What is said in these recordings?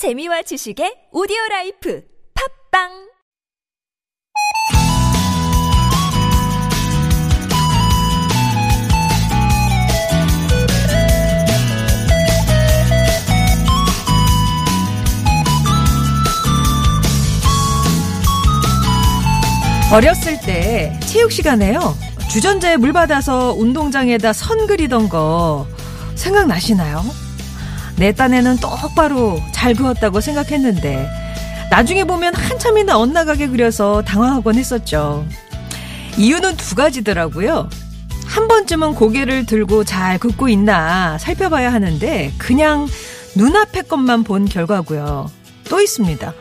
재미와 지식의 오디오 라이프 팟빵 어렸을 때 체육 시간에요. 주전자에 물 받아서 운동장에다 선 그리던 거 생각나시나요? 내 딴에는 똑바로 잘 그었다고 생각했는데 나중에 보면 한참이나 엇나가게 그려서 당황하곤 했었죠. 이유는 두 가지더라고요. 한 번쯤은 고개를 들고 잘 긋고 있나 살펴봐야 하는데 그냥 눈앞의 것만 본 결과고요. 또 있습니다.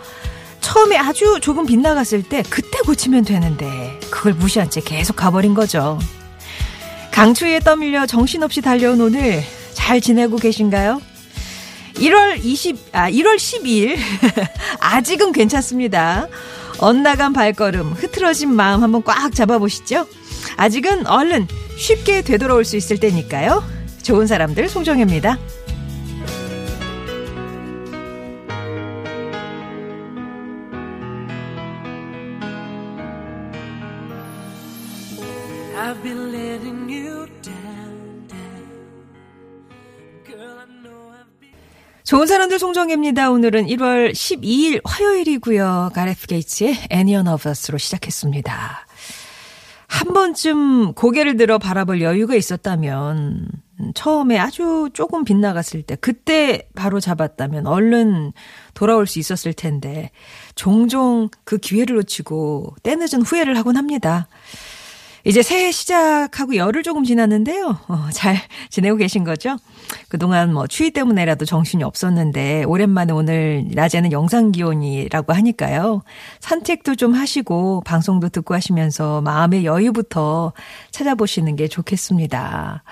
처음에 아주 조금 빗나갔을 때 그때 고치면 되는데 그걸 무시한 채 계속 가버린 거죠. 강추위에 떠밀려 정신없이 달려온 오늘 잘 지내고 계신가요? 1월 20, 아, 1월 12일. 아직은 괜찮습니다. 엇나간 발걸음, 흐트러진 마음 한번 꽉 잡아보시죠. 아직은 얼른 쉽게 되돌아올 수 있을 때니까요. 좋은 사람들 송정혜입니다. 좋은 사람들 송정혜입니다. 오늘은 1월 12일 화요일이고요. 가레프 게이츠의 Any of Us로 시작했습니다. 한 번쯤 고개를 들어 바라볼 여유가 있었다면 처음에 아주 조금 빗나갔을 때 그때 바로 잡았다면 얼른 돌아올 수 있었을 텐데 종종 그 기회를 놓치고 때늦은 후회를 하곤 합니다. 이제 새해 시작하고 열흘 조금 지났는데요. 어, 잘 지내고 계신 거죠? 그동안 뭐 추위 때문에라도 정신이 없었는데 오랜만에 오늘 낮에는 영상 기온이라고 하니까요. 산책도 좀 하시고 방송도 듣고 하시면서 마음의 여유부터 찾아보시는 게 좋겠습니다.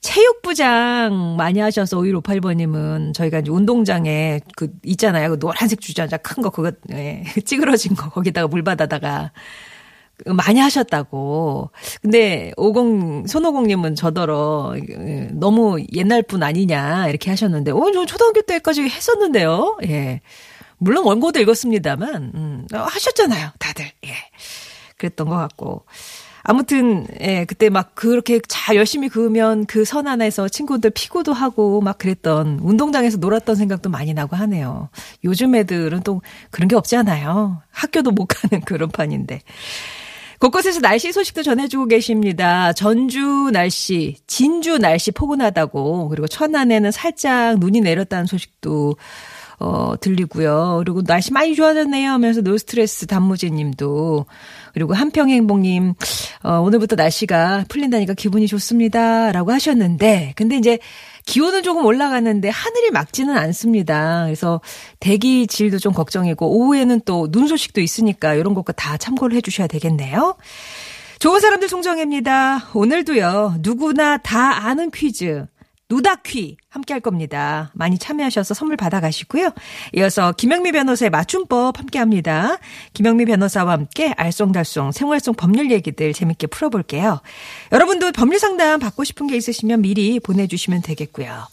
체육부장 많이 하셔서 5158번님은 저희가 이제 운동장에 그 있잖아요. 그 노란색 주전자 큰 거 그거 예, 찌그러진 거 거기다가 물 받아다가 많이 하셨다고. 근데 50 손오공님은 저더러 예, 너무 옛날 분 아니냐 이렇게 하셨는데, 어, 저 초등학교 때까지 했었는데요. 예. 물론 원고도 읽었습니다만, 음, 어, 하셨잖아요, 다들. 예. 그랬던 것 같고. 아무튼, 예, 그때 막 그렇게 잘 열심히 그으면 그 선 안에서 친구들 피고도 하고 막 그랬던 운동장에서 놀았던 생각도 많이 나고 하네요. 요즘 애들은 또 그런 게 없잖아요. 학교도 못 가는 그런 판인데. 곳곳에서 날씨 소식도 전해주고 계십니다. 전주 날씨, 진주 날씨 포근하다고, 그리고 천안에는 살짝 눈이 내렸다는 소식도 어, 들리고요. 그리고 날씨 많이 좋아졌네요 하면서 노스트레스 단무지 님도 그리고 한평행복님, 어, 오늘부터 날씨가 풀린다니까 기분이 좋습니다. 라고 하셨는데, 근데 이제 기온은 조금 올라가는데 하늘이 막지는 않습니다. 그래서 대기 질도 좀 걱정이고, 오후에는 또 눈 소식도 있으니까 이런 것과 다 참고를 해 주셔야 되겠네요. 좋은 사람들 송정혜입니다. 오늘도요, 누구나 다 아는 퀴즈. 누다퀴 함께 할 겁니다. 많이 참여하셔서 선물 받아가시고요. 이어서 김영미 변호사의 맞춤법 함께 합니다. 김영미 변호사와 함께 알쏭달쏭 생활 속 법률 얘기들 재밌게 풀어볼게요. 여러분도 법률 상담 받고 싶은 게 있으시면 미리 보내주시면 되겠고요.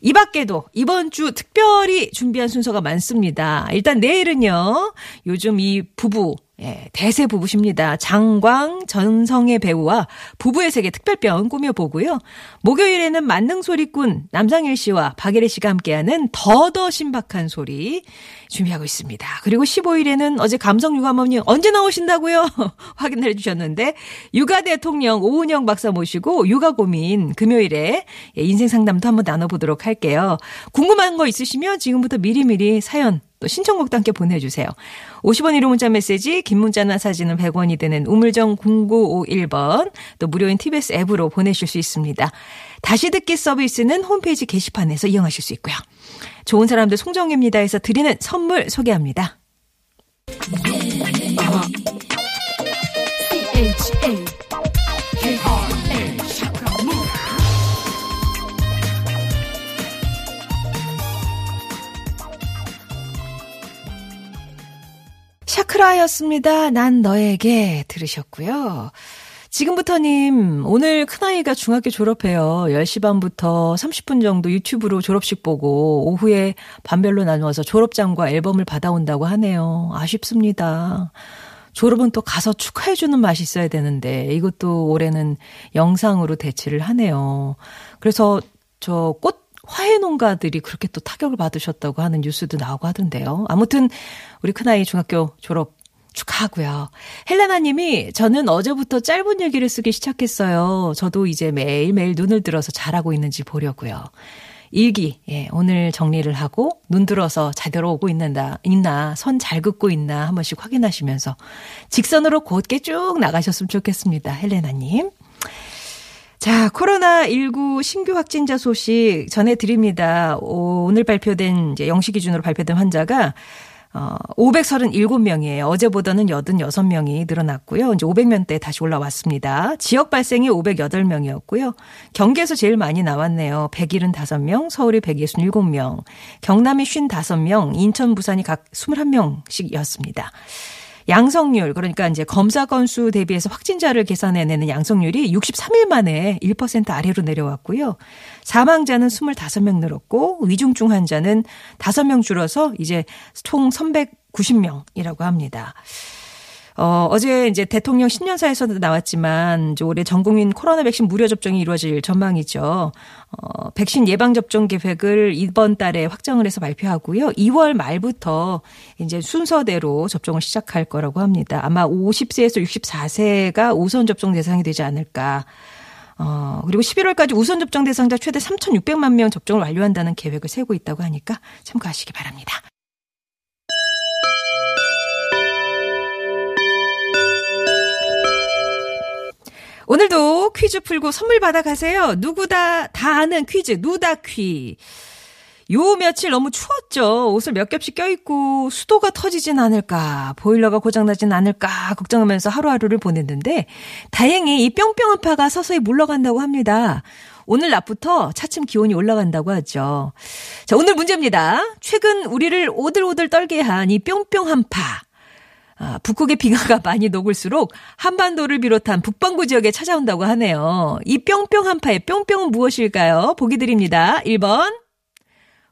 이 밖에도 이번 주 특별히 준비한 순서가 많습니다. 일단 내일은요. 요즘 이 부부 예, 대세 부부십니다. 장광, 전성의 배우와 부부의 세계 특별편 꾸며보고요. 목요일에는 만능 소리꾼 남상일 씨와 박예리 씨가 함께하는 더더 신박한 소리 준비하고 있습니다. 그리고 15일에는 어제 감성육아머니 언제 나오신다고요? 확인해 주셨는데 육아 대통령 오은영 박사 모시고 육아 고민 금요일에 예, 인생 상담도 한번 나눠보도록 할게요. 궁금한 거 있으시면 지금부터 미리미리 사연 또 신청곡도 함께 보내주세요. 50원 1호 문자 메시지, 긴 문자나 사진은 100원이 되는 우물정 0951번, 또 무료인 TBS 앱으로 보내실 수 있습니다. 다시 듣기 서비스는 홈페이지 게시판에서 이용하실 수 있고요. 좋은 사람들 송정입니다에서 드리는 선물 소개합니다. 크라였습니다. 난 너에게 들으셨고요. 지금부터님, 오늘 큰아이가 중학교 졸업해요. 10시 반부터 30분 정도 유튜브로 졸업식 보고 오후에 반별로 나누어서 졸업장과 앨범을 받아온다고 하네요. 아쉽습니다. 졸업은 또 가서 축하해주는 맛이 있어야 되는데 이것도 올해는 영상으로 대체를 하네요. 그래서 저꽃 화훼 농가들이 그렇게 또 타격을 받으셨다고 하는 뉴스도 나오고 하던데요. 아무튼 우리 큰아이 중학교 졸업 축하하고요. 헬레나 님이 저는 어제부터 짧은 얘기를 쓰기 시작했어요. 저도 이제 매일매일 눈을 들어서 잘하고 있는지 보려고요. 일기, 예, 오늘 정리를 하고 눈 들어서 제대로 오고 있는다, 있나, 선 잘 긋고 있나 한 번씩 확인하시면서 직선으로 곧게 쭉 나가셨으면 좋겠습니다. 헬레나 님. 자, 코로나19 신규 확진자 소식 전해드립니다. 오늘 발표된, 이제 영시 기준으로 발표된 환자가 어, 537명이에요. 어제보다는 86명이 늘어났고요. 이제 500명대 다시 올라왔습니다. 지역 발생이 508명이었고요. 경기에서 제일 많이 나왔네요. 175명, 서울이 167명, 경남이 55명, 인천, 부산이 각 21명씩이었습니다. 양성률 그러니까 이제 검사 건수 대비해서 확진자를 계산해내는 양성률이 63일 만에 1% 아래로 내려왔고요. 사망자는 25명 늘었고 위중증 환자는 5명 줄어서 이제 총 390명이라고 합니다. 어, 어제 이제 대통령 신년사에서도 나왔지만 이제 올해 전 국민 코로나 백신 무료 접종이 이루어질 전망이죠. 어, 백신 예방 접종 계획을 이번 달에 확정을 해서 발표하고요. 2월 말부터 이제 순서대로 접종을 시작할 거라고 합니다. 아마 50세에서 64세가 우선 접종 대상이 되지 않을까. 어, 그리고 11월까지 우선 접종 대상자 최대 3,600만 명 접종을 완료한다는 계획을 세우고 있다고 하니까 참고하시기 바랍니다. 오늘도 퀴즈 풀고 선물 받아가세요. 누구다 다 아는 퀴즈 누다퀴. 요 며칠 너무 추웠죠. 옷을 몇 겹씩 껴입고 수도가 터지진 않을까, 보일러가 고장나진 않을까 걱정하면서 하루하루를 보냈는데 다행히 이 뿅뿅 한 파가 서서히 물러간다고 합니다. 오늘 낮부터 차츰 기온이 올라간다고 하죠. 자, 오늘 문제입니다. 최근 우리를 오들오들 떨게 한 이 뿅뿅 한 파. 아, 북극의 빙하가 많이 녹을수록 한반도를 비롯한 북반구 지역에 찾아온다고 하네요. 이 뿅뿅 한파의 뿅뿅은 무엇일까요? 보기 드립니다. 1번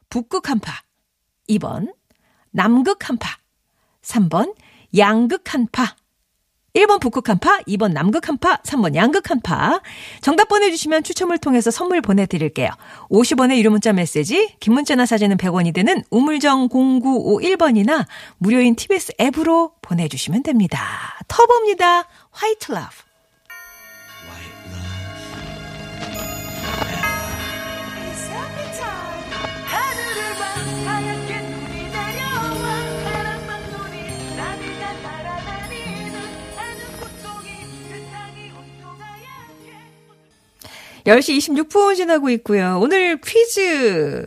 북극 한파 2번 남극 한파 3번 양극 한파 1번 북극 한파, 2번 남극 한파, 3번 양극 한파. 정답 보내주시면 추첨을 통해서 선물 보내드릴게요. 50원의 유료 문자 메시지, 긴 문자나 사진은 100원이 되는 우물정 0951번이나 무료인 TBS 앱으로 보내주시면 됩니다. 터보입니다. 화이트 러브. 10시 26분 지나고 있고요. 오늘 퀴즈.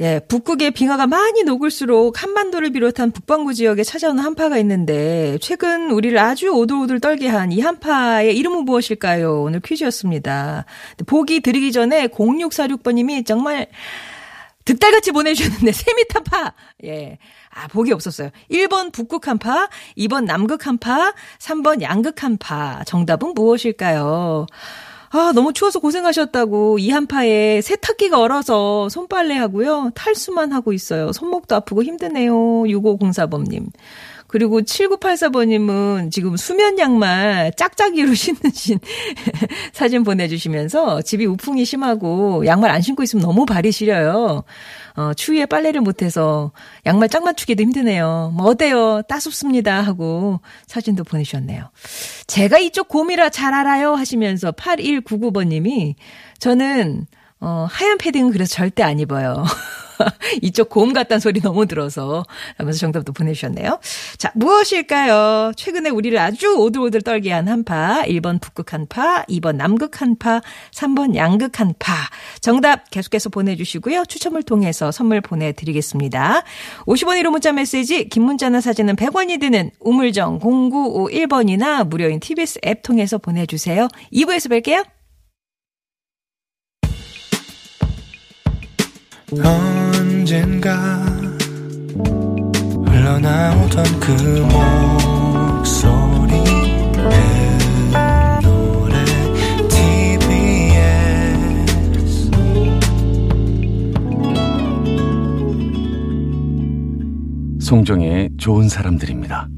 예, 북극의 빙하가 많이 녹을수록 한반도를 비롯한 북반구 지역에 찾아오는 한파가 있는데 최근 우리를 아주 오들오들 떨게 한 이 한파의 이름은 무엇일까요? 오늘 퀴즈였습니다. 보기 드리기 전에 0646번님이 정말 득달같이 보내주셨는데 세미타파 예. 아, 복이 없었어요. 1번 북극 한파, 2번 남극 한파, 3번 양극 한파. 정답은 무엇일까요? 아, 너무 추워서 고생하셨다고 이 한파에 세탁기가 얼어서 손빨래 하고요. 탈수만 하고 있어요. 손목도 아프고 힘드네요. 6504번님. 그리고 7984번님은 지금 수면 양말 짝짝이로 신으신 사진 보내주시면서 집이 우풍이 심하고 양말 안 신고 있으면 너무 발이 시려요. 어, 추위에 빨래를 못해서 양말 짝 맞추기도 힘드네요. 뭐 어때요? 따숩습니다. 하고 사진도 보내주셨네요. 제가 이쪽 곰이라 잘 알아요. 하시면서 8199번님이 저는 어, 하얀 패딩은 그래서 절대 안 입어요. 이쪽 곰 같다는 소리 너무 들어서 하면서 정답도 보내주셨네요. 자, 무엇일까요? 최근에 우리를 아주 오들오들 떨게 한 한파. 1번 북극 한파, 2번 남극 한파, 3번 양극 한파. 정답 계속해서 보내주시고요. 추첨을 통해서 선물 보내드리겠습니다. 50원 1호 문자 메시지, 긴 문자나 사진은 100원이 드는 우물정 0951번이나 무료인 TBS 앱 통해서 보내주세요. 2부에서 뵐게요. 언젠가 흘러나오던 그 목소리 그 노래 TBS 송정의 좋은 사람들입니다.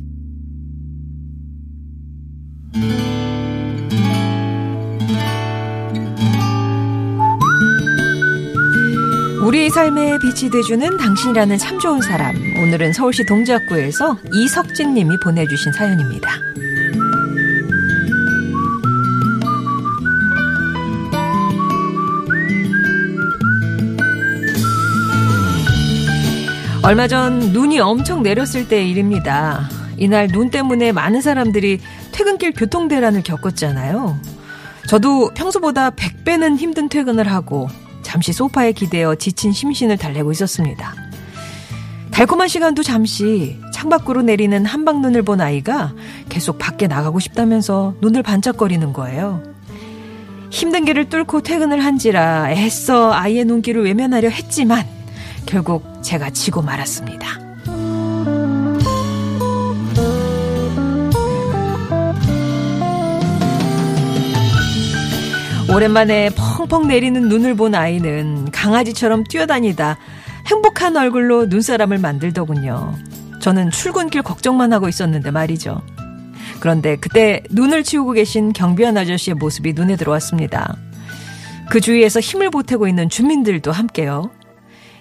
빛이 돼주는 당신이라는 참 좋은 사람. 오늘은 서울시 동작구에서 이석진 님이 보내주신 사연입니다. 얼마 전 눈이 엄청 내렸을 때의 일입니다. 이날 눈 때문에 많은 사람들이 퇴근길 교통대란을 겪었잖아요. 저도 평소보다 100배는 힘든 퇴근을 하고 잠시 소파에 기대어 지친 심신을 달래고 있었습니다. 달콤한 시간도 잠시 창밖으로 내리는 한방눈을 본 아이가 계속 밖에 나가고 싶다면서 눈을 반짝거리는 거예요. 힘든 길을 뚫고 퇴근을 한지라 애써 아이의 눈길을 외면하려 했지만 결국 제가 지고 말았습니다. 오랜만에 펑펑 내리는 눈을 본 아이는 강아지처럼 뛰어다니다 행복한 얼굴로 눈사람을 만들더군요. 저는 출근길 걱정만 하고 있었는데 말이죠. 그런데 그때 눈을 치우고 계신 경비원 아저씨의 모습이 눈에 들어왔습니다. 그 주위에서 힘을 보태고 있는 주민들도 함께요.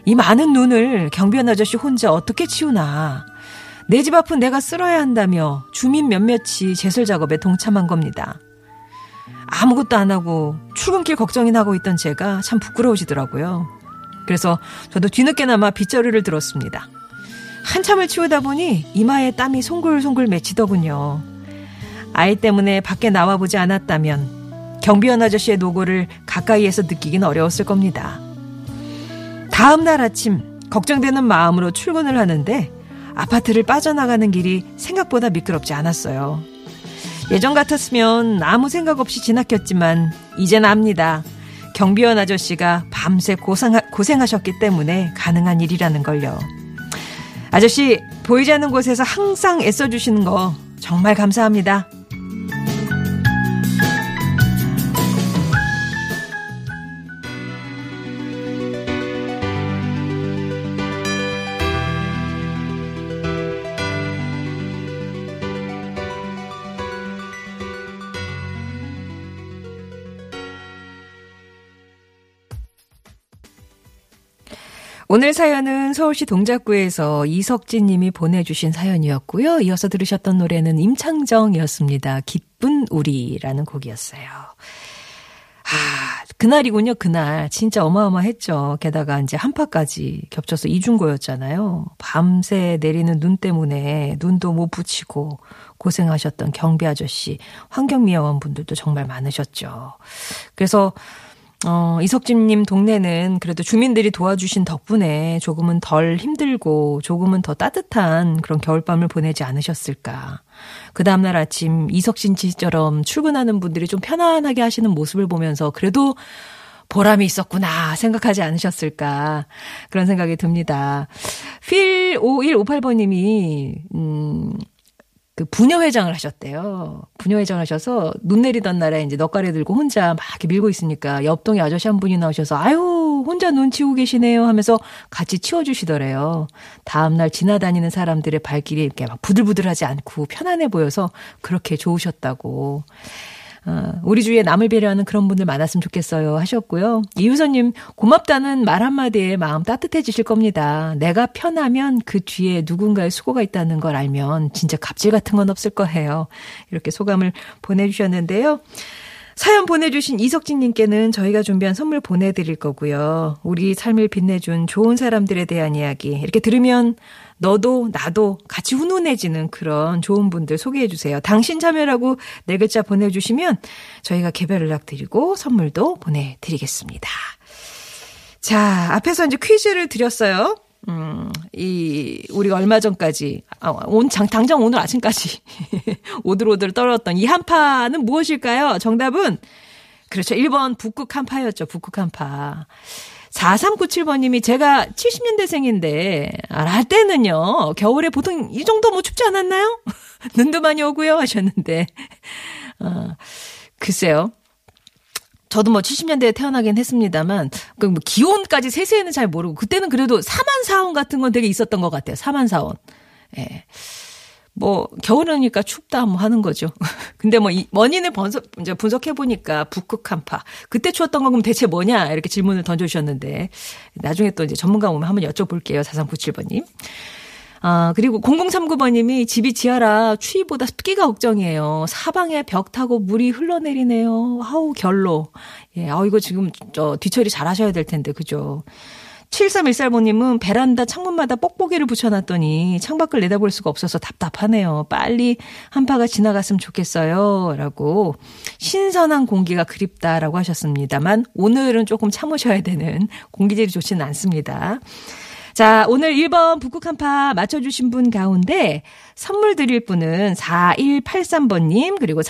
이 많은 눈을 경비원 아저씨 혼자 어떻게 치우나. 내 집 앞은 내가 쓸어야 한다며 주민 몇몇이 제설 작업에 동참한 겁니다. 아무것도 안 하고 출근길 걱정이나 하고 있던 제가 참 부끄러워지더라고요. 그래서 저도 뒤늦게나마 빗자루를 들었습니다. 한참을 치우다 보니 이마에 땀이 송글송글 맺히더군요. 아이 때문에 밖에 나와보지 않았다면 경비원 아저씨의 노고를 가까이에서 느끼긴 어려웠을 겁니다. 다음 날 아침 걱정되는 마음으로 출근을 하는데 아파트를 빠져나가는 길이 생각보다 미끄럽지 않았어요. 예전 같았으면 아무 생각 없이 지나쳤지만 이젠 압니다. 경비원 아저씨가 밤새 고생, 고생하셨기 때문에 가능한 일이라는 걸요. 아저씨 보이지 않는 곳에서 항상 애써주시는 거 정말 감사합니다. 오늘 사연은 서울시 동작구에서 이석진 님이 보내주신 사연이었고요. 이어서 들으셨던 노래는 임창정이었습니다. 기쁜 우리라는 곡이었어요. 아, 그날이군요, 그날. 진짜 어마어마했죠. 게다가 이제 한파까지 겹쳐서 이중고였잖아요. 밤새 내리는 눈 때문에 눈도 못 붙이고 고생하셨던 경비 아저씨, 환경미화원 분들도 정말 많으셨죠. 그래서 어, 이석진님 동네는 그래도 주민들이 도와주신 덕분에 조금은 덜 힘들고 조금은 더 따뜻한 그런 겨울밤을 보내지 않으셨을까. 그 다음날 아침 이석진 씨처럼 출근하는 분들이 좀 편안하게 하시는 모습을 보면서 그래도 보람이 있었구나 생각하지 않으셨을까 그런 생각이 듭니다. 필 5158번님이 음 그 부녀회장을 하셨대요. 부녀회장 하셔서 눈 내리던 날에 이제 넉가리 들고 혼자 막 이렇게 밀고 있으니까 옆동에 아저씨 한 분이 나오셔서 아유 혼자 눈 치우고 계시네요 하면서 같이 치워주시더래요. 다음날 지나다니는 사람들의 발길이 이렇게 막 부들부들하지 않고 편안해 보여서 그렇게 좋으셨다고. 어, 우리 주위에 남을 배려하는 그런 분들 많았으면 좋겠어요 하셨고요. 이유선님 고맙다는 말 한마디에 마음 따뜻해지실 겁니다. 내가 편하면 그 뒤에 누군가의 수고가 있다는 걸 알면 진짜 갑질 같은 건 없을 거예요. 이렇게 소감을 보내주셨는데요. 사연 보내주신 이석진님께는 저희가 준비한 선물 보내드릴 거고요. 우리 삶을 빛내준 좋은 사람들에 대한 이야기 이렇게 들으면 너도 나도 같이 훈훈해지는 그런 좋은 분들 소개해 주세요. 당신 참여라고 네 글자 보내주시면 저희가 개별 연락 드리고 선물도 보내드리겠습니다. 자, 앞에서 이제 퀴즈를 드렸어요. 음, 이, 우리가 얼마 전까지, 아, 온, 장, 당장 오늘 아침까지 오들오들 떨었던 이 한파는 무엇일까요? 정답은, 그렇죠. 1번 북극 한파였죠. 북극 한파. 4397번님이 제가 70년대생인데, 알 때는요, 겨울에 보통 이 정도 뭐 춥지 않았나요? 눈도 많이 오고요. 하셨는데, 어, 글쎄요. 저도 뭐 70년대에 태어나긴 했습니다만 그 뭐 기온까지 세세히는 잘 모르고 그때는 그래도 사만 사원 같은 건 되게 있었던 것 같아요. 사만 사원. 예. 뭐 겨울이니까 춥다 뭐 하는 거죠. 근데 뭐 이 원인을 분석 이제 분석해 보니까 북극 한파. 그때 추웠던 건 그럼 대체 뭐냐 이렇게 질문을 던져 주셨는데 나중에 또 이제 전문가 오면 한번 여쭤볼게요. 4397번 님. 아, 그리고 0039번님이 집이 지하라 추위보다 습기가 걱정이에요. 사방에 벽 타고 물이 흘러내리네요. 아우, 결로. 예, 아우, 이거 지금 저 뒤처리 잘 하셔야 될 텐데, 그죠? 7314번님은 베란다 창문마다 뽁뽁이를 붙여놨더니 창밖을 내다볼 수가 없어서 답답하네요. 빨리 한파가 지나갔으면 좋겠어요. 라고 신선한 공기가 그립다라고 하셨습니다만 오늘은 조금 참으셔야 되는 공기질이 좋지는 않습니다. 자, 오늘 1번 북극 한파 맞춰주신 분 가운데 선물 드릴 분은 4183번님, 그리고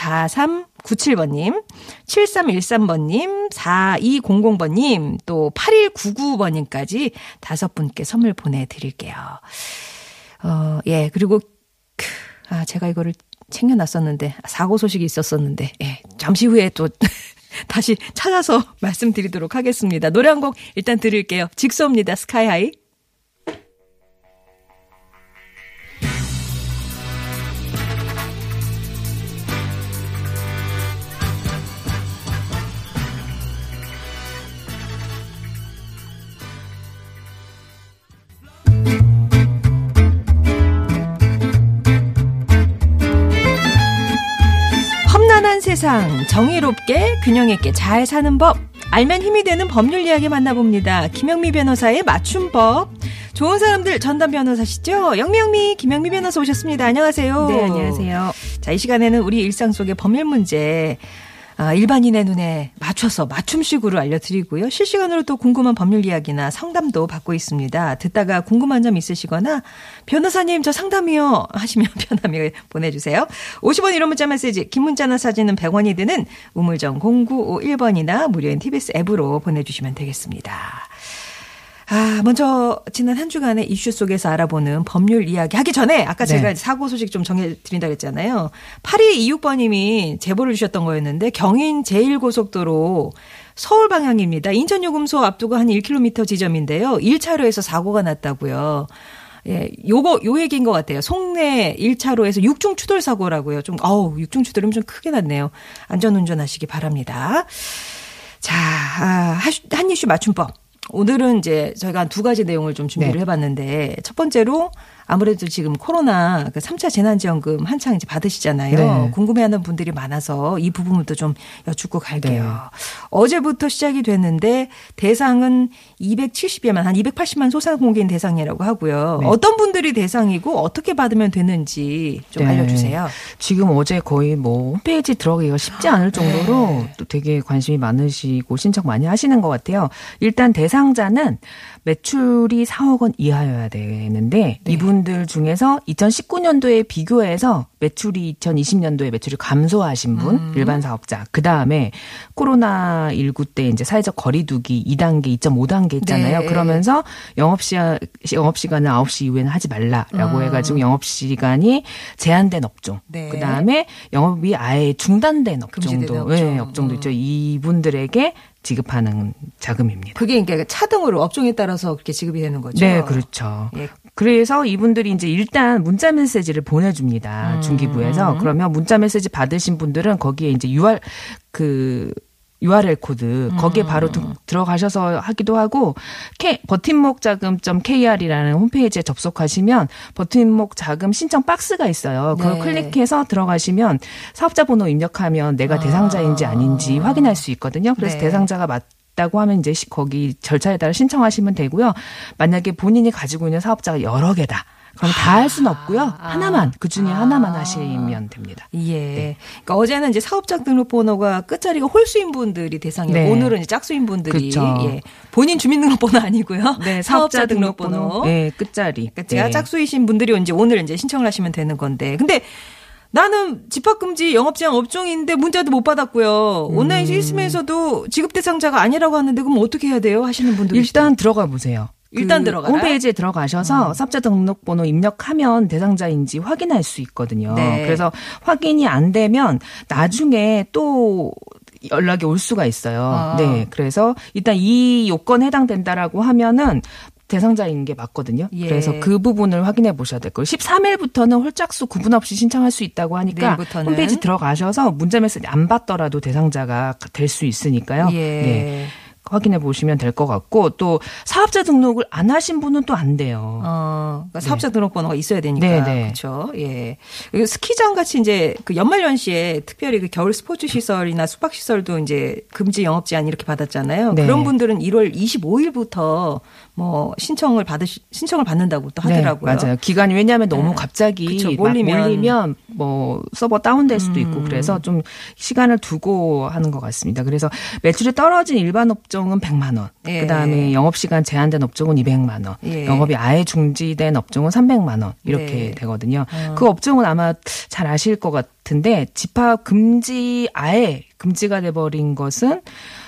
4397번님, 7313번님, 4200번님, 또 8199번님까지 다섯 분께 선물 보내드릴게요. 어, 예, 그리고, 크, 아, 제가 이거를 챙겨놨었는데, 사고 소식이 있었었는데, 예, 잠시 후에 또, 다시 찾아서 말씀드리도록 하겠습니다. 노래 한 곡 일단 들을게요. 직소입니다. 스카이하이. 세상 정의롭게 균형 있게 잘 사는 법 알면 힘이 되는 법률 이야기 만나봅니다. 김영미 변호사의 맞춤법. 좋은 사람들 전담 변호사시죠? 영미영미 김영미 변호사 오셨습니다. 안녕하세요. 네, 안녕하세요. 자, 이 시간에는 우리 일상 속의 법률 문제 아, 일반인의 눈에 맞춰서 맞춤식으로 알려드리고요. 실시간으로 또 궁금한 법률 이야기나 상담도 받고 있습니다. 듣다가 궁금한 점 있으시거나 변호사님 저 상담이요 하시면 편함에 보내주세요. 50원 1원 문자 메시지 긴 문자나 사진은 100원이 드는 우물정 0951번이나 무료인 TBS 앱으로 보내주시면 되겠습니다. 아, 먼저 지난 한 주간의 이슈 속에서 알아보는 법률 이야기 하기 전에 아까 제가 네. 사고 소식 좀 정해드린다 그랬잖아요. 8226번님이 제보를 주셨던 거였는데 경인 제1고속도로 서울 방향입니다. 인천 요금소 앞두고 한 1km 지점인데요. 1차로에서 사고가 났다고요. 예, 요거, 요 얘기인 것 같아요. 송내 1차로에서 육중 추돌 사고라고요. 좀, 어우, 육중 추돌이면 좀 크게 났네요. 안전 운전하시기 바랍니다. 자, 아, 한 이슈 맞춤법. 오늘은 이제 저희가 한 두 가지 내용을 좀 준비를 네. 해봤는데 첫 번째로 아무래도 지금 코로나 그 3차 재난지원금 한창 이제 받으시잖아요. 네. 궁금해하는 분들이 많아서 이 부분부터 좀 여쭙고 갈게요. 네. 어제부터 시작이 됐는데 대상은 270여만 한 280만 소상공인 대상이라고 하고요. 네. 어떤 분들이 대상이고 어떻게 받으면 되는지 좀 네. 알려주세요. 지금 어제 거의 뭐 홈페이지 들어가기가 쉽지 않을 정도로 네. 또 되게 관심이 많으시고 신청 많이 하시는 것 같아요. 일단 대상자는 매출이 4억 원 이하여야 되는데 네. 이분 들 중에서 2019년도에 비교해서 매출이 2020년도에 매출이 감소하신 분 음. 일반 사업자 그 다음에 코로나 19때 이제 사회적 거리두기 2단계, 2.5단계 있잖아요. 네. 그러면서 영업 시간 영업 시간은 9시 이후에는 하지 말라라고 음. 해가지고 영업 시간이 제한된 업종. 네. 그 다음에 영업이 아예 중단된 업종도, 업종. 예, 업종도 음. 있죠. 이분들에게 지급하는 자금입니다. 그게 그러니까 차등으로 업종에 따라서 그렇게 지급이 되는 거죠. 네, 그렇죠. 예. 그래서 이분들이 이제 일단 문자 메시지를 보내줍니다. 음. 중기부에서. 그러면 문자 메시지 받으신 분들은 거기에 이제 UR, 그, URL 코드 거기에 음. 바로 드- 들어가셔서 하기도 하고 K, 버팀목 자금 KR이라는 홈페이지에 접속하시면 버팀목 자금 신청 박스가 있어요. 그걸 네. 클릭해서 들어가시면 사업자 번호 입력하면 내가 아. 대상자인지 아닌지 확인할 수 있거든요. 그래서 네. 대상자가 맞 다고 하면 이제 시- 거기 절차에 따라 신청하시면 되고요. 만약에 본인이 가지고 있는 사업자가 여러 개다. 그럼 다 할 수는 없고요. 아. 하나만 그 중에 아. 하나만 하시면 됩니다. 예. 그러니까 어제는 이제 사업자 등록번호가 끝자리가 홀수인 분들이 대상이고 네. 오늘은 이제 짝수인 분들이 그쵸. 예. 본인 주민등록번호 아니고요. 네, 사업자 등록번호. 네, 끝자리. 그러니까 제가 네. 짝수이신 분들이 이제 오늘 이제 신청을 하시면 되는 건데. 근데 나는 집합금지 영업제한 업종인데 문자도 못 받았고요. 음. 온라인 시스템에서도 지급 대상자가 아니라고 하는데 그럼 어떻게 해야 돼요? 하시는 분들이 일단 들어가 보세요. 일단 그 들어가라? 음. 홈페이지에 들어가셔서 사업자 등록번호 입력하면 대상자인지 확인할 수 있거든요. 네. 그래서 확인이 안 되면 나중에 또 연락이 올 수가 있어요. 아. 네. 그래서 일단 이 요건에 해당된다라고 하면은 대상자인 게 맞거든요. 예. 그래서 그 부분을 확인해 보셔야 될 거예요. 13일부터는 홀짝수 구분 없이 신청할 수 있다고 하니까 내일부터는. 홈페이지 들어가셔서 문자 메시지 안 받더라도 대상자가 될 수 있으니까요. 예. 네. 확인해 보시면 될 것 같고 또 사업자 등록을 안 하신 분은 또 안 돼요. 어, 그러니까 사업자 등록번호가 있어야 되니까. 네, 네. 그렇죠. 예. 그리고 스키장 같이 이제 그 연말연시에 특별히 그 겨울 스포츠 시설이나 숙박 시설도 이제 금지 영업 제한 이렇게 받았잖아요. 네. 그런 분들은 1월 25일부터 뭐 신청을 받으시 신청을 받는다고 또 하더라고요. 네, 맞아요. 기간이 왜냐하면 너무 네. 갑자기 그쵸, 막 몰리면. 몰리면 뭐 서버 다운될 수도 있고 음. 그래서 좀 시간을 두고 하는 것 같습니다. 그래서 매출이 떨어진 일반 업종은 100만 원, 예. 그다음에 영업 시간 제한된 업종은 200만 원, 예. 영업이 아예 중지된 업종은 300만 원 이렇게 네. 되거든요. 그 업종은 아마 잘 아실 것 같은데 집합 금지 아예 금지가 돼버린 것은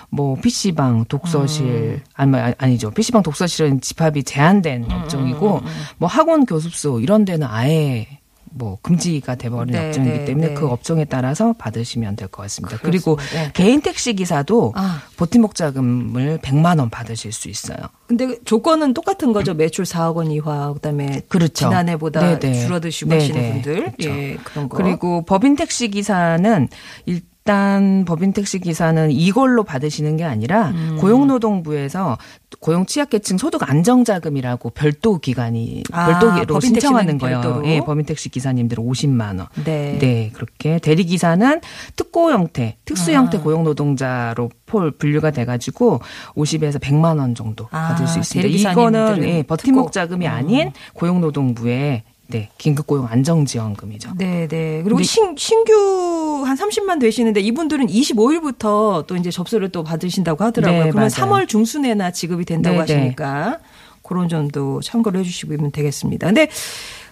뭐 PC방, 독서실, 아니, 뭐, 아니죠. PC방, 독서실은 집합이 제한된 업종이고, 뭐 학원 교습소 이런 데는 아예 뭐 금지가 돼버린 네, 업종이기 네, 때문에 네. 그 업종에 따라서 받으시면 될 것 같습니다. 그리고 그렇습니다. 네. 개인 택시 기사도 아. 버팀목 자금을 100만 원 받으실 수 있어요. 근데 조건은 똑같은 거죠. 매출 4억 원 이하, 그다음에 그렇죠. 지난해보다 네네. 줄어드시고 네네. 하시는 분들, 그렇죠. 예, 그런 거. 그리고 법인 택시 기사는 일 단 법인 택시 기사는 이걸로 받으시는 게 아니라 음. 고용노동부에서 고용 취약계층 소득 안정자금이라고 별도 기관이 아, 별도로 신청하는 거예요. 별도로? 예, 법인 택시 기사님들은 50만 원. 네. 네, 그렇게 대리 기사는 특고 형태, 특수 아. 형태 고용 노동자로 폴 분류가 돼 가지고 50에서 100만 원 정도 아, 받을 수 있습니다. 이거는 예, 버팀목. 자금이 어. 아닌 고용 노동부의 네, 긴급 고용 안정 지원금이죠. 네, 네. 그리고 신, 신규 한 30만 되시는데 이분들은 25일부터 또 이제 접수를 또 받으신다고 하더라고요. 네, 그러면 맞아요. 3월 중순에나 지급이 된다고 네, 네. 하시니까 그런 점도 참고를 해주시면 되겠습니다. 근데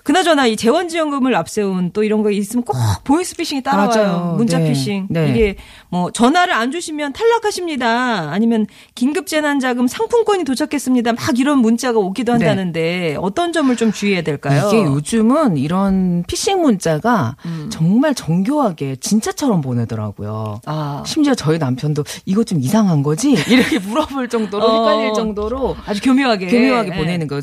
그나저나 이 재원지원금을 앞세운 또 이런 거 있으면 꼭 보이스피싱이 따라와요. 맞아요. 문자피싱. 네. 네. 이게 뭐 전화를 안 주시면 탈락하십니다. 아니면 긴급 재난자금 상품권이 도착했습니다. 막 이런 문자가 오기도 한다는데 어떤 점을 좀 주의해야 될까요? 네. 이게 요즘은 이런 피싱 문자가 음. 정말 정교하게 진짜처럼 보내더라고요. 아. 심지어 저희 남편도 이거 좀 이상한 거지? 이렇게 물어볼 정도로 어. 헷갈릴 정도로 아주 교묘하게 교묘하게 예. 보내는 거.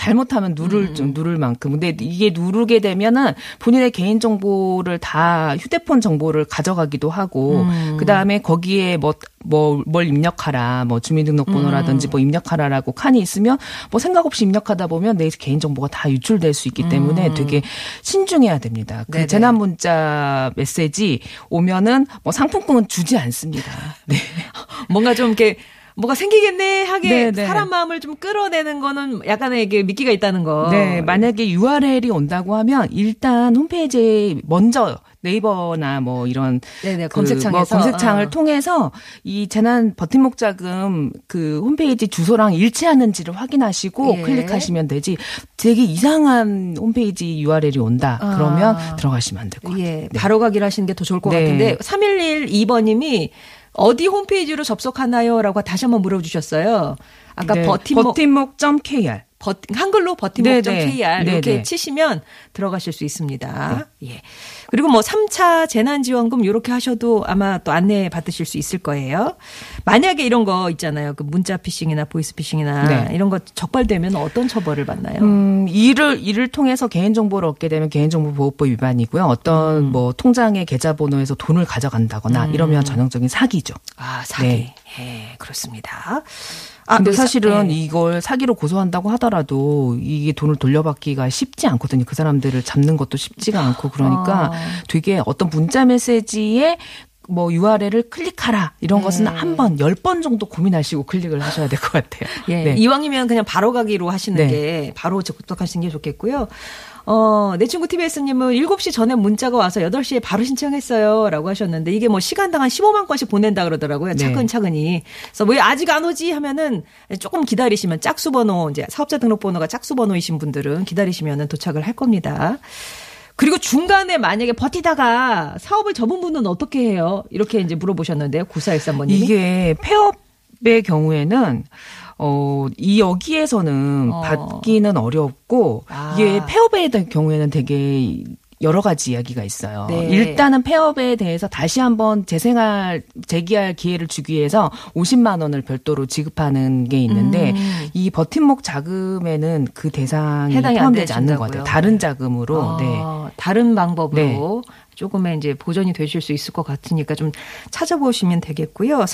써- 잘못하면 누를 음. 좀 누를 만큼. 근데 이게 누르게 되면은 본인의 개인 정보를 다 휴대폰 정보를 가져가기도 하고 음. 그다음에 거기에 뭐 뭐 뭘 입력하라 뭐 주민등록번호라든지 음. 뭐 입력하라라고 칸이 있으면 뭐 생각 없이 입력하다 보면 내 개인 정보가 다 유출될 수 있기 때문에 되게 신중해야 됩니다. 그 음. 네네. 재난 문자 메시지 오면은 뭐 상품권은 주지 않습니다. 네. 뭔가 좀 이렇게 뭐가 생기겠네 하게 네, 네. 사람 마음을 좀 끌어내는 거는 약간의 이게 미끼가 있다는 거. 네, 만약에 URL이 온다고 하면 일단 홈페이지에 먼저 네이버나 뭐 이런 네네, 그 검색창에서. 뭐 검색창을 어. 통해서 이 재난 버팀목 자금 그 홈페이지 주소랑 일치하는지를 확인하시고 예. 클릭하시면 되지. 되게 이상한 홈페이지 URL이 온다. 아. 그러면 들어가시면 안 될 것 같아요. 예, 바로 가기를 하시는 게 더 좋을 것 네. 같은데 3112번님이 어디 홈페이지로 접속하나요?라고 다시 한번 물어주셨어요. 아까 네, 버팀목 버팀목.kr 버, 한글로 버팀목.kr. 이렇게 네네. 치시면 들어가실 수 있습니다. 예. 그리고 뭐 3차 재난지원금 이렇게 하셔도 아마 또 안내 받으실 수 있을 거예요. 만약에 이런 거 있잖아요. 그 문자 피싱이나 보이스 피싱이나 네. 이런 거 적발되면 어떤 처벌을 받나요? 음, 이를 이를 통해서 개인 정보를 얻게 되면 개인정보 보호법 위반이고요. 어떤 음. 뭐 통장의 계좌번호에서 돈을 가져간다거나 이러면 전형적인 사기죠. 아, 사기. 네. 예, 그렇습니다. 아, 근데 그 사- 사실은 예. 이걸 사기로 고소한다고 하더라도 이게 돈을 돌려받기가 쉽지 않거든요. 그 사람들을 잡는 것도 쉽지가 않고 그러니까 아. 되게 어떤 문자 메시지에 뭐 URL을 클릭하라 이런 것은 네. 한 번, 열 번 정도 고민하시고 클릭을 하셔야 될 것 같아요. 예, 네. 이왕이면 그냥 바로 가기로 하시는 네. 게 바로 접속하시는 게 좋겠고요. 어, 내 친구 TBS님은 7시 전에 문자가 와서 8시에 바로 신청했어요. 라고 하셨는데 이게 뭐 시간당 한 15만 건씩 보낸다 그러더라고요. 네. 차근차근히. 그래서 왜 아직 안 오지 하면은 조금 기다리시면 짝수 번호, 이제 사업자 등록 번호가 짝수 번호이신 분들은 기다리시면은 도착을 할 겁니다. 그리고 중간에 만약에 버티다가 사업을 접은 분은 어떻게 해요? 이렇게 이제 물어보셨는데요. 9413번님이. 이게 폐업의 경우에는 어, 이 여기에서는 어. 받기는 어렵고 아. 이게 폐업에 대한 경우에는 되게 여러 가지 이야기가 있어요. 네. 일단은 폐업에 대해서 다시 한번 재생할 재기할 기회를 주기 위해서 50만 원을 별도로 지급하는 게 있는데 이 버팀목 자금에는 그 대상이 음. 포함되지 않는 것? 같아요. 다른 자금으로. 네. 아, 다른 방법으로 조금의 이제 보전이 되실 수 있을 것 같으니까 좀 찾아보시면 되겠고요.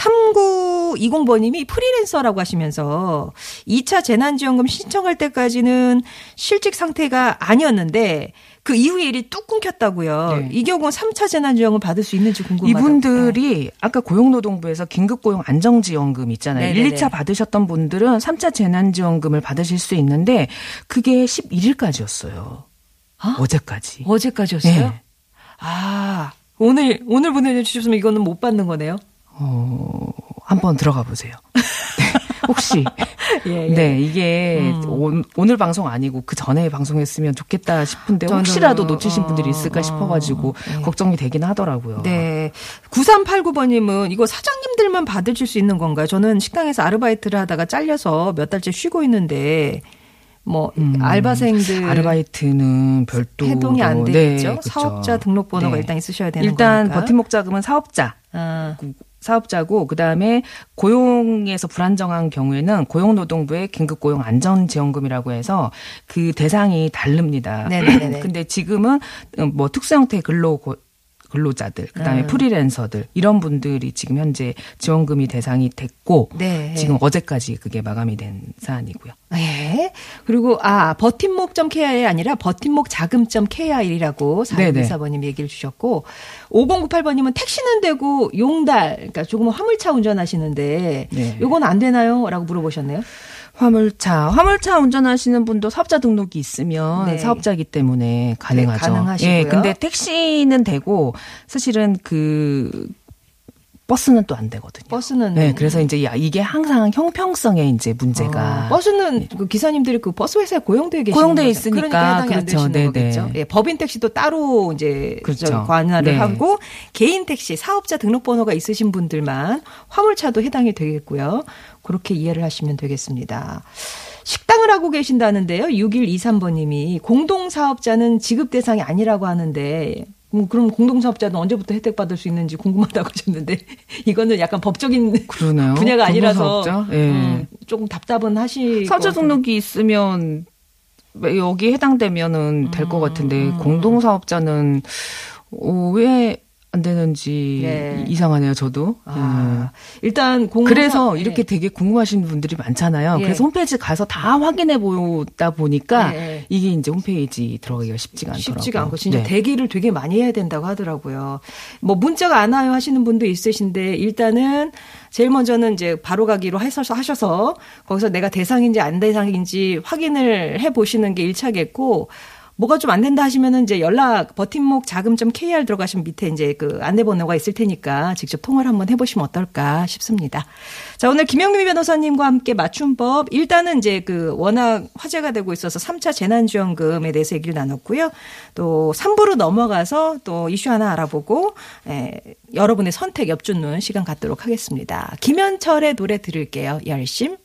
3920번님이 프리랜서라고 하시면서 2차 재난지원금 신청할 때까지는 실직 상태가 아니었는데 그 이후에 일이 뚝 끊겼다고요. 네. 이 경우 3차 재난지원금 받을 수 있는지 궁금하다고. 이분들이 아까 고용노동부에서 긴급고용 안정지원금 있잖아요. 네네네. 1, 2차 받으셨던 분들은 3차 재난지원금을 받으실 수 있는데 그게 11일까지였어요. 아? 어제까지. 어제까지였어요? 네. 아, 오늘, 오늘 보내주셨으면 이거는 못 받는 거네요? 어, 한번 들어가 보세요. 네, 혹시. 예, 예. 네, 이게 음. 오, 오늘 방송 아니고 그 전에 방송했으면 좋겠다 싶은데 혹시라도 놓치신 어, 분들이 있을까 어, 싶어가지고 네. 걱정이 되긴 하더라고요. 네. 9389번님은 이거 사장님들만 받으실 수 있는 건가요? 저는 식당에서 아르바이트를 하다가 잘려서 몇 달째 쉬고 있는데, 뭐, 알바생들. 음, 아르바이트는 별도로 해동이 안 네, 되겠죠? 그쵸. 사업자 등록번호가 네. 일단 있으셔야 되는 일단 거니까. 버팀목 자금은 사업자 아, 사업자고 그다음에 고용에서 불안정한 경우에는 고용노동부의 긴급고용 안전지원금이라고 해서 그 대상이 다릅니다. 네네네네. 근데 지금은 뭐 특수 형태 근로 고- 근로자들 그다음에 음. 프리랜서들 이런 분들이 지금 현재 지원금이 대상이 됐고 네. 지금 어제까지 그게 마감이 된 사안이고요. 예. 그리고 아 버팀목.kr이 아니라 버팀목 자금.kr이라고 네네. 4224번님 얘기를 주셨고 5098번님은 택시는 되고 용달 그러니까 조금 화물차 운전하시는데 네. 요건 안 되나요?라고 물어보셨네요. 화물차, 화물차 운전하시는 분도 사업자 등록이 있으면 네. 사업자이기 때문에 가능하죠. 가능하시고요. 예, 근데 택시는 되고 사실은 그 버스는 또 안 되거든요. 버스는 네, 그래서 이제 야, 이게 항상 형평성에 이제 문제가 어, 버스는 그 기사님들이 그 버스 회사에 고용되어 계시는 고용돼 거죠. 있으니까 그러니까 해당이 안 그렇죠. 되시는 네네. 거겠죠. 예, 법인 택시도 따로 이제 그렇죠. 저 관할을 네. 하고 개인 택시 사업자 등록번호가 있으신 분들만 화물차도 해당이 되겠고요. 그렇게 이해를 하시면 되겠습니다. 식당을 하고 계신다는데요. 6123번님이 공동사업자는 지급 대상이 아니라고 하는데 음, 그럼 공동사업자는 언제부터 혜택 받을 수 있는지 궁금하다고 하셨는데 이거는 약간 법적인 그러네요. 분야가 아니라서? 예. 음, 조금 답답은 하실 사업자. 등록이 있으면 여기 해당되면은 될것 같은데 음. 공동사업자는 어, 왜 안 되는지 네. 이상하네요, 저도. 아, 일단 공 음. 그래서 이렇게 되게 궁금하신 분들이 많잖아요. 예. 그래서 홈페이지 가서 다 확인해 보다 보니까 예. 이게 이제 홈페이지 들어가기가 쉽지가 않더라고요. 쉽지가 않고 진짜 네. 대기를 되게 많이 해야 된다고 하더라고요. 뭐 문자가 안 와요 하시는 분도 있으신데 일단은 제일 먼저는 이제 바로 가기로 하셔서 하셔서 거기서 내가 대상인지 안 대상인지 확인을 해 보시는 게 1차겠고 뭐가 좀 안 된다 하시면은 이제 연락 버팀목 자금.kr 들어가시면 밑에 이제 그 안내 번호가 있을 테니까 직접 통화를 한번 해보시면 어떨까 싶습니다. 자, 오늘 김영미 변호사님과 함께 맞춤법 일단은 이제 그 워낙 화제가 되고 있어서 3차 재난지원금에 대해서 얘기를 나눴고요. 또 3부로 넘어가서 또 이슈 하나 알아보고 에, 여러분의 선택 엽주는 시간 갖도록 하겠습니다. 김현철의 노래 들을게요. 열심.